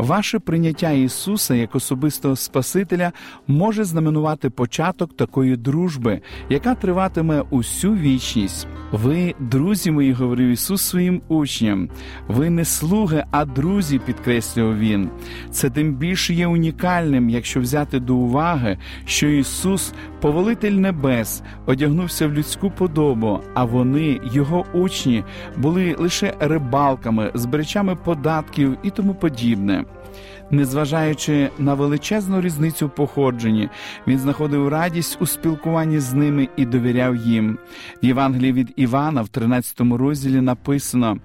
Ваше прийняття Ісуса як особистого Спасителя може знаменувати початок такої дружби, яка триватиме усю вічність. Ви, друзі мої, говорив Ісус своїм учням, ви не слуги, а друзі, підкреслював Він. Це тим більше є унікальним, якщо взяти до уваги, що Ісус, повелитель небес, одягнувся в людську подобу, а вони, його учні, були лише рибалками, збирачами податків і тому подібне. Незважаючи на величезну різницю в походженні, він знаходив радість у спілкуванні з ними і довіряв їм. В Євангелії від Івана, в 13 розділі, написано: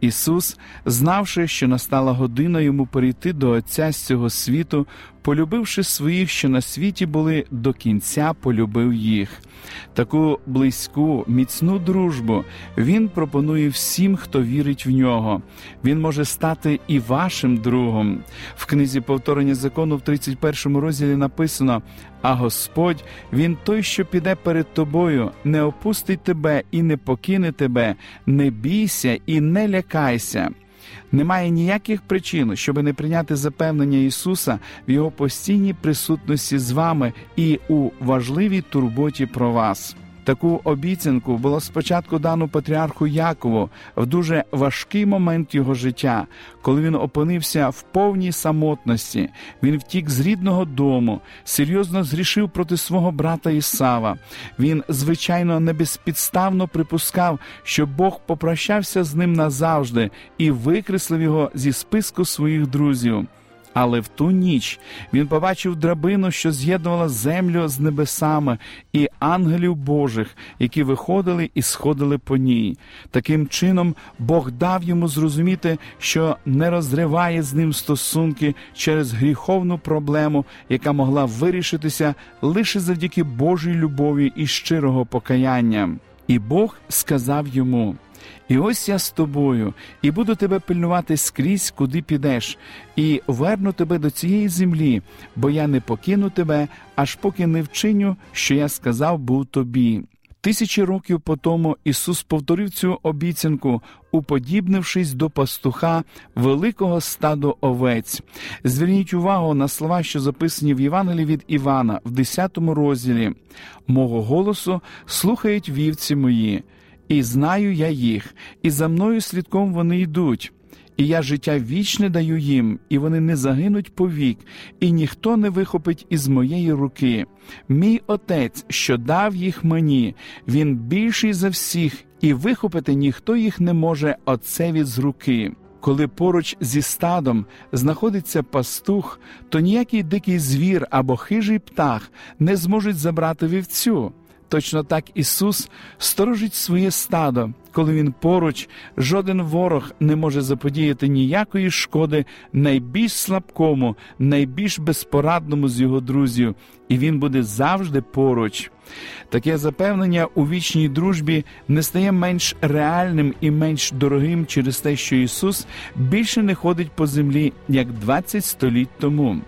Ісус, знавши, що настала година йому перейти до Отця з цього світу, полюбивши своїх, що на світі були, до кінця полюбив їх. Таку близьку, міцну дружбу він пропонує всім, хто вірить в нього. Він може стати і вашим другом. В книзі повторення закону в 31 розділі написано: а Господь, Він той, що піде перед тобою, не опустить тебе і не покине тебе, не бійся і не лякайся. Немає ніяких причин, щоб не прийняти запевнення Ісуса в Його постійній присутності з вами і у важливій турботі про вас. Таку обіцянку було спочатку дано патріарху Якову в дуже важкий момент його життя, коли він опинився в повній самотності. Він втік з рідного дому, серйозно зрішив проти свого брата Ісава. Він, звичайно, не безпідставно припускав, що Бог попрощався з ним назавжди і викреслив його зі списку своїх друзів. Але в ту ніч він побачив драбину, що з'єднувала землю з небесами, і ангелів Божих, які виходили і сходили по ній. Таким чином Бог дав йому зрозуміти, що не розриває з ним стосунки через гріховну проблему, яка могла вирішитися лише завдяки Божій любові і щирого покаяння. І Бог сказав йому. І ось я з тобою, і буду тебе пильнувати скрізь, куди підеш, і верну тебе до цієї землі, бо я не покину тебе, аж поки не вчиню, що я сказав був тобі. Тисячі років по тому Ісус повторив цю обіцянку, уподібнившись до пастуха великого стаду овець. Зверніть увагу на слова, що записані в Євангелії від Івана в 10 розділі. Мого голосу слухають вівці мої і знаю я їх, і за мною слідком вони йдуть. І я життя вічне даю їм, і вони не загинуть повік, і ніхто не вихопить із моєї руки. Мій отець, що дав їх мені, він більший за всіх, і вихопити ніхто їх не може отцеві з руки. Коли поруч зі стадом знаходиться пастух, то ніякий дикий звір або хижий птах не зможуть забрати вівцю. Точно так Ісус сторожить своє стадо, коли Він поруч, жоден ворог не може заподіяти ніякої шкоди найбільш слабкому, найбільш безпорадному з його друзів, і він буде завжди поруч. Таке запевнення у вічній дружбі не стає менш реальним і менш дорогим через те, що Ісус більше не ходить по землі як 20 століть тому.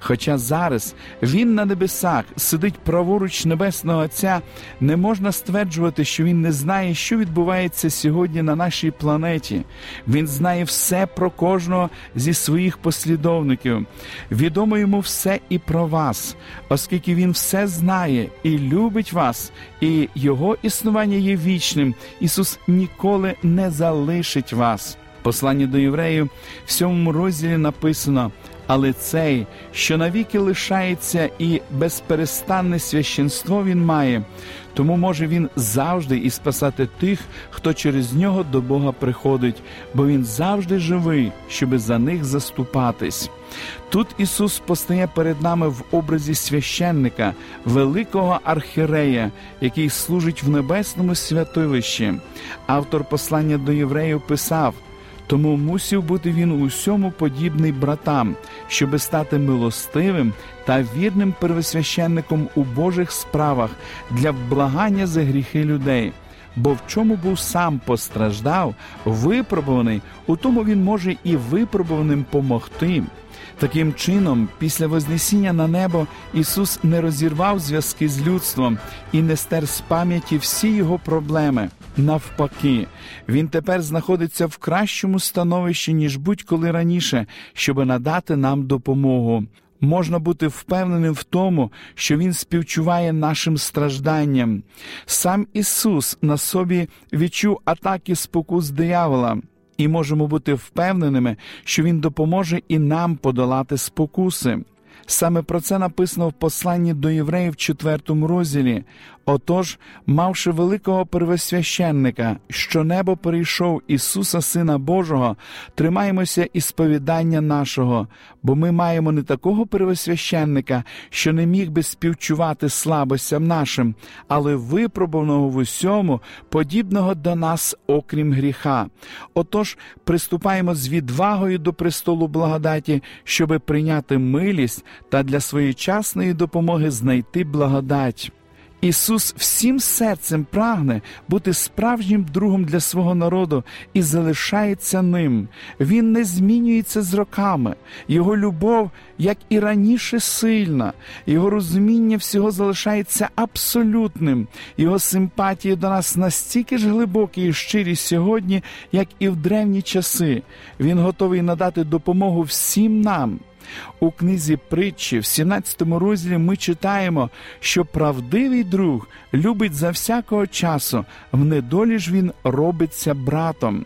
Хоча зараз він на небесах сидить праворуч Небесного Отця, не можна стверджувати, що він не знає, що відбувається сьогодні на нашій планеті. Він знає все про кожного зі своїх послідовників. Відомо йому все і про вас, оскільки він все знає і любить вас, і його існування є вічним. Ісус ніколи не залишить вас. Послання до євреїв в сьомому розділі написано але цей, що навіки лишається, і безперестанне священство він має, тому може він завжди і спасати тих, хто через нього до Бога приходить, бо він завжди живий, щоби за них заступатись. Тут Ісус постає перед нами в образі священника, великого архірея, який служить в небесному святилищі. Автор послання до євреїв писав. Тому мусів бути він усьому подібний братам, щоби стати милостивим та вірним первосвященником у Божих справах для вблагання за гріхи людей. Бо в чому був сам постраждав, випробуваний, у тому він може і випробуваним помогти. Таким чином, після Вознесіння на небо Ісус не розірвав зв'язки з людством і не стер з пам'яті всі його проблеми. Навпаки, він тепер знаходиться в кращому становищі, ніж будь-коли раніше, щоб надати нам допомогу. Можна бути впевненим в тому, що Він співчуває нашим стражданням. Сам Ісус на собі відчув атаки спокус диявола і можемо бути впевненими, що Він допоможе і нам подолати спокуси. Саме про це написано в посланні до євреїв в четвертому розділі. Отож, мавши великого первосвященника, що небо перейшов Ісуса Сина Божого, тримаємося і сповідання нашого, бо ми маємо не такого первосвященника, що не міг би співчувати слабостям нашим, але випробуваного в усьому, подібного до нас, окрім гріха. Отож, приступаємо з відвагою до престолу благодаті, щоби прийняти милість та для своєчасної допомоги знайти благодать. Ісус всім серцем прагне бути справжнім другом для свого народу і залишається ним. Він не змінюється з роками. Його любов, як і раніше, сильна, його розуміння всього залишається абсолютним, його симпатії до нас настільки ж глибокі і щирі сьогодні, як і в древні часи. Він готовий надати допомогу всім нам. У книзі притчі, в 17 розділі, ми читаємо, що правдивий друг любить за всякого часу, в недолі ж він робиться братом.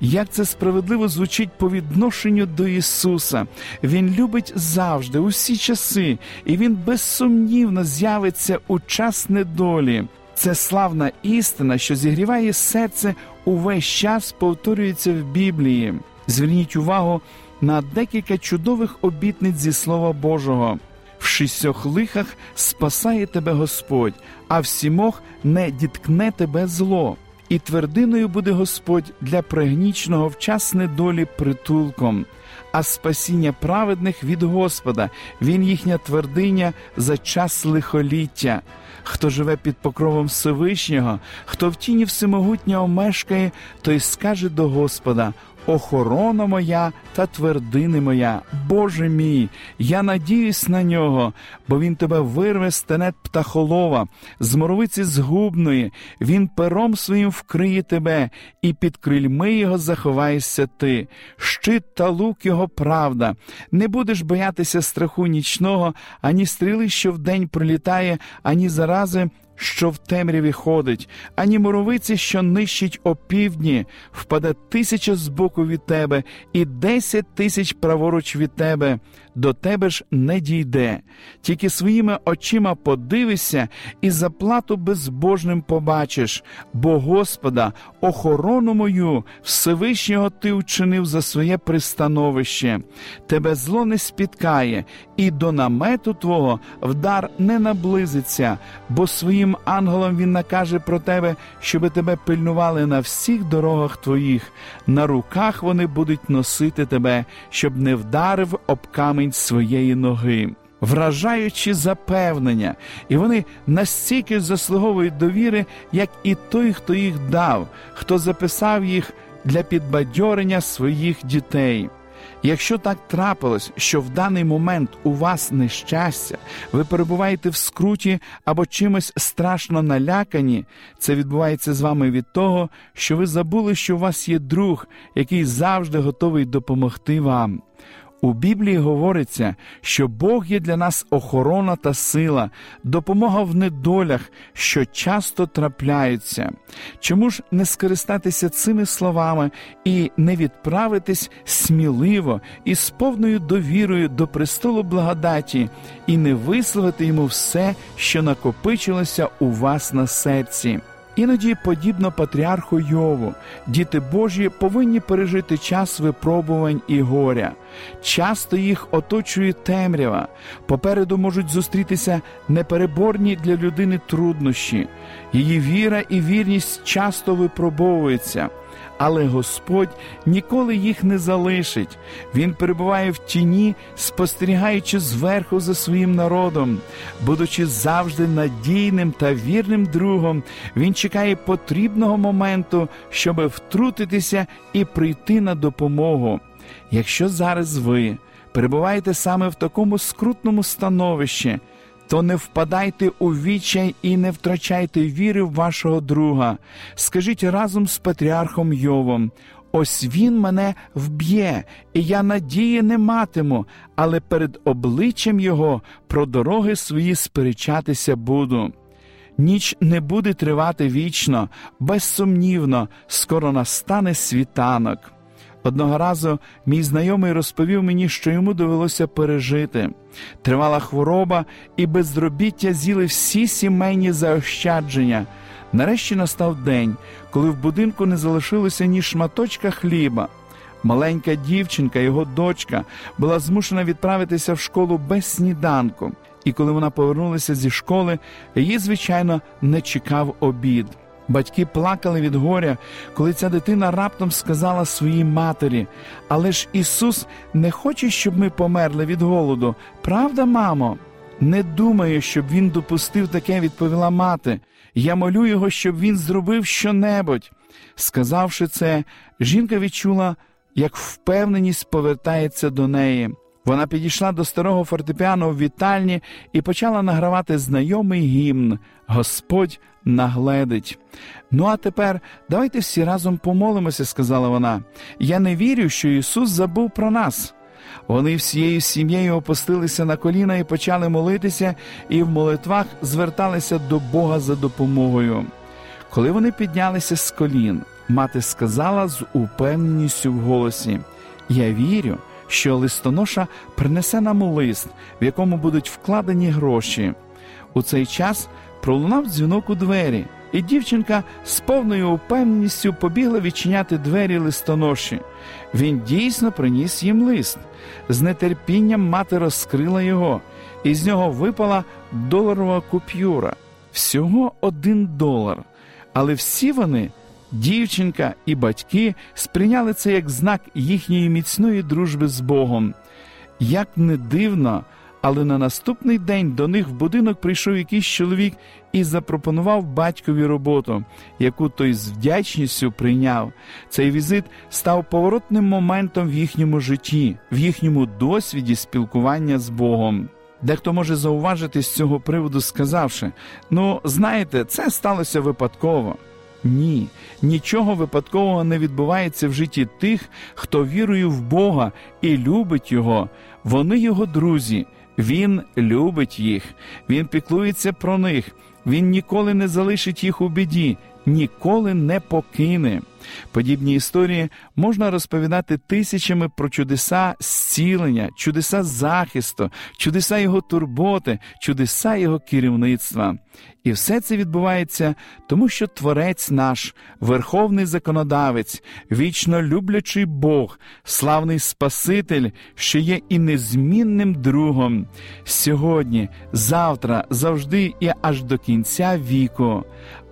Як це справедливо звучить по відношенню до Ісуса. Він любить завжди, усі часи, і Він безсумнівно з'явиться у час недолі. Це славна істина, що зігріває серце увесь час повторюється в Біблії. Зверніть увагу на декілька чудових обітниць зі Слова Божого. В шістьох лихах спасає тебе Господь, а в сімох не діткне тебе зло, і твердиною буде Господь для пригнічного в час недолі притулком, а спасіння праведних від Господа, Він їхня твердиня за час лихоліття. Хто живе під покровом Всевишнього, хто в тіні всемогутнього мешкає, той скаже до Господа: охорона моя та твердини моя, Боже мій, я надіюсь на нього, бо він тебе вирве з тенет птахолова, з моровиці згубної, він пером своїм вкриє тебе, і під крильми його заховаєшся ти, щит та лук його правда. Не будеш боятися страху нічного, ані стріли, що вдень пролітає, ані зарази що в темряві ходить, ані моровиці, що нищить опівдні, впаде тисяча збоку від тебе і десять тисяч праворуч від тебе, до тебе ж не дійде, тільки своїми очима подивишся і заплату безбожним побачиш, бо Господа, охорону мою, Всевишнього ти вчинив за своє пристановище, тебе зло не спіткає, і до намету Твого вдар не наблизиться, бо своїм ангелам він накаже про тебе, щоби тебе пильнували на всіх дорогах твоїх, на руках вони будуть носити тебе, щоб не вдарив об камінь своєї ноги. Вражаючи запевнення, і вони настільки заслуговують довіри, як і той, хто їх дав, хто записав їх для підбадьорення своїх дітей. Якщо так трапилось, що в даний момент у вас нещастя, ви перебуваєте в скруті або чимось страшно налякані, це відбувається з вами від того, що ви забули, що у вас є друг, який завжди готовий допомогти вам. У Біблії говориться, що Бог є для нас охорона та сила, допомога в недолях, що часто трапляються. Чому ж не скористатися цими словами і не відправитись сміливо і з повною довірою до престолу благодаті, і не висловити йому все, що накопичилося у вас на серці? Іноді, подібно патріарху Йову, діти Божі повинні пережити час випробувань і горя. Часто їх оточує темрява. Попереду можуть зустрітися непереборні для людини труднощі. Її віра і вірність часто випробовуються але Господь ніколи їх не залишить. Він перебуває в тіні, спостерігаючи зверху за своїм народом, будучи завжди надійним та вірним другом, він чекає потрібного моменту, щоб втрутитися і прийти на допомогу. Якщо зараз ви перебуваєте саме в такому скрутному становищі, то не впадайте у відчай і не втрачайте віри в вашого друга. Скажіть разом з патріархом Йовом. Ось він мене вб'є, і я надії не матиму, але перед обличчям його про дороги свої сперечатися буду. Ніч не буде тривати вічно, безсумнівно, скоро настане світанок. Одного разу мій знайомий розповів мені, що йому довелося пережити. Тривала хвороба і безробіття з'їли всі сімейні заощадження. Нарешті настав день, коли в будинку не залишилося ні шматочка хліба. Маленька дівчинка, його дочка, була змушена відправитися в школу без сніданку, і коли вона повернулася зі школи, її, звичайно, не чекав обід. Батьки плакали від горя, коли ця дитина раптом сказала своїй матері: Але ж Ісус не хоче, щоб ми померли від голоду. Правда, мамо? Не думаю, щоб він допустив таке, відповіла мати. Я молю його, щоб він зробив щонебудь. Сказавши це, жінка відчула, як впевненість повертається до неї. Вона підійшла до старого фортепіано в вітальні і почала награвати знайомий гімн Господь нагледить. Ну, а тепер давайте всі разом помолимося, сказала вона. Я не вірю, що Ісус забув про нас. Вони всією сім'єю опустилися на коліна і почали молитися, і в молитвах зверталися до Бога за допомогою. Коли вони піднялися з колін, мати сказала з упевненістю в голосі: Я вірю що листоноша принесе нам лист, в якому будуть вкладені гроші. У цей час пролунав дзвінок у двері, і дівчинка з повною упевненістю побігла відчиняти двері листоноші. Він дійсно приніс їм лист. З нетерпінням мати розкрила його, і з нього випала доларова купюра. Всього один долар. Але всі вони Дівчинка і батьки сприйняли це як знак їхньої міцної дружби з Богом. Як не дивно, але на наступний день до них в будинок прийшов якийсь чоловік і запропонував батькові роботу, яку той з вдячністю прийняв. Цей візит став поворотним моментом в їхньому житті, в їхньому досвіді спілкування з Богом. Дехто може зауважити з цього приводу, сказавши: ну, знаєте, це сталося випадково. Ні, нічого випадкового не відбувається в житті тих, хто вірує в Бога і любить Його. Вони його друзі. Він любить їх, він піклується про них, він ніколи не залишить їх у біді, ніколи не покине. Подібні історії можна розповідати тисячами про чудеса зцілення, чудеса захисту, чудеса його турботи, чудеса його керівництва. І все це відбувається тому, що Творець наш, верховний законодавець, вічно люблячий Бог, славний Спаситель, що є і незмінним другом. Сьогодні, завтра, завжди і аж до кінця віку.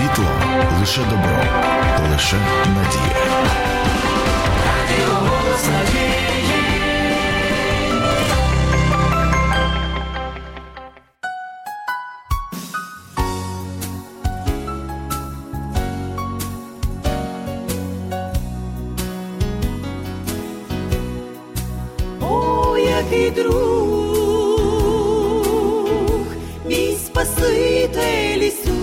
Світло лише добро, лише надія. О, який друг, мій Спаситель Ісус,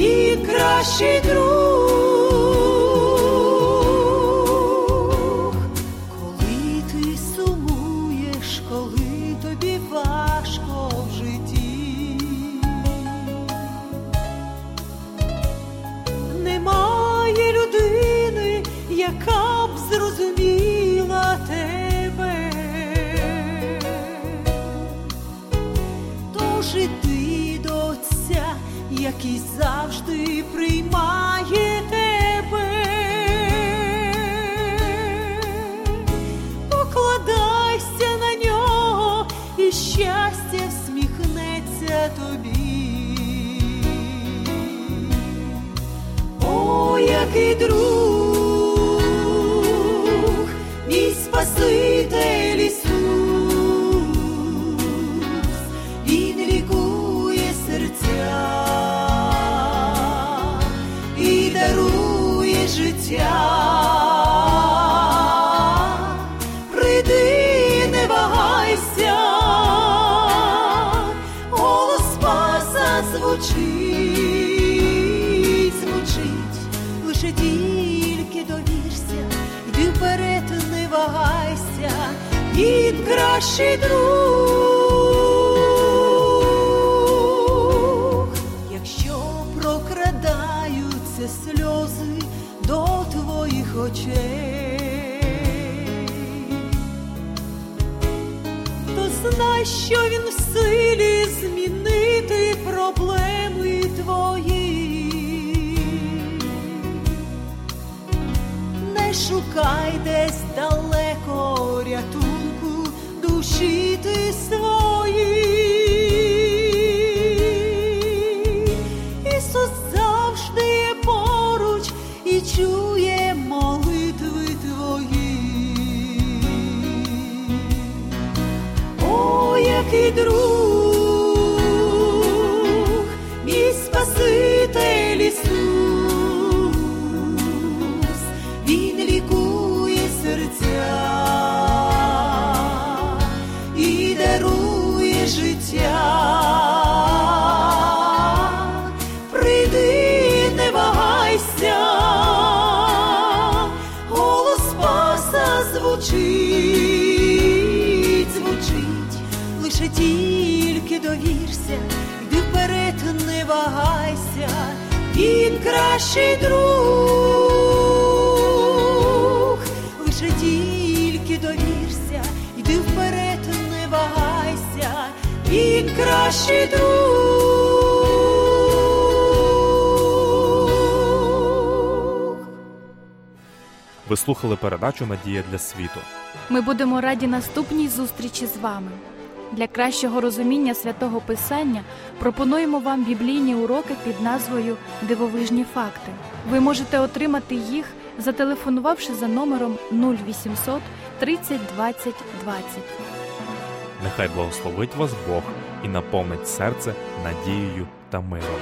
і кращий друг, шукай десь далеко рятунку душі ти довірся, йди вперед, не вагайся, він кращий друг, лише тільки довірся, йди вперед, не вагайся, він кращий друг. Ви слухали передачу Надія для світу. Ми будемо раді наступній зустрічі з вами. Для кращого розуміння святого Писання пропонуємо вам біблійні уроки під назвою Дивовижні факти. Ви можете отримати їх, зателефонувавши за номером 0800 30 20 20. Нехай благословить вас Бог і наповнить серце надією та миром.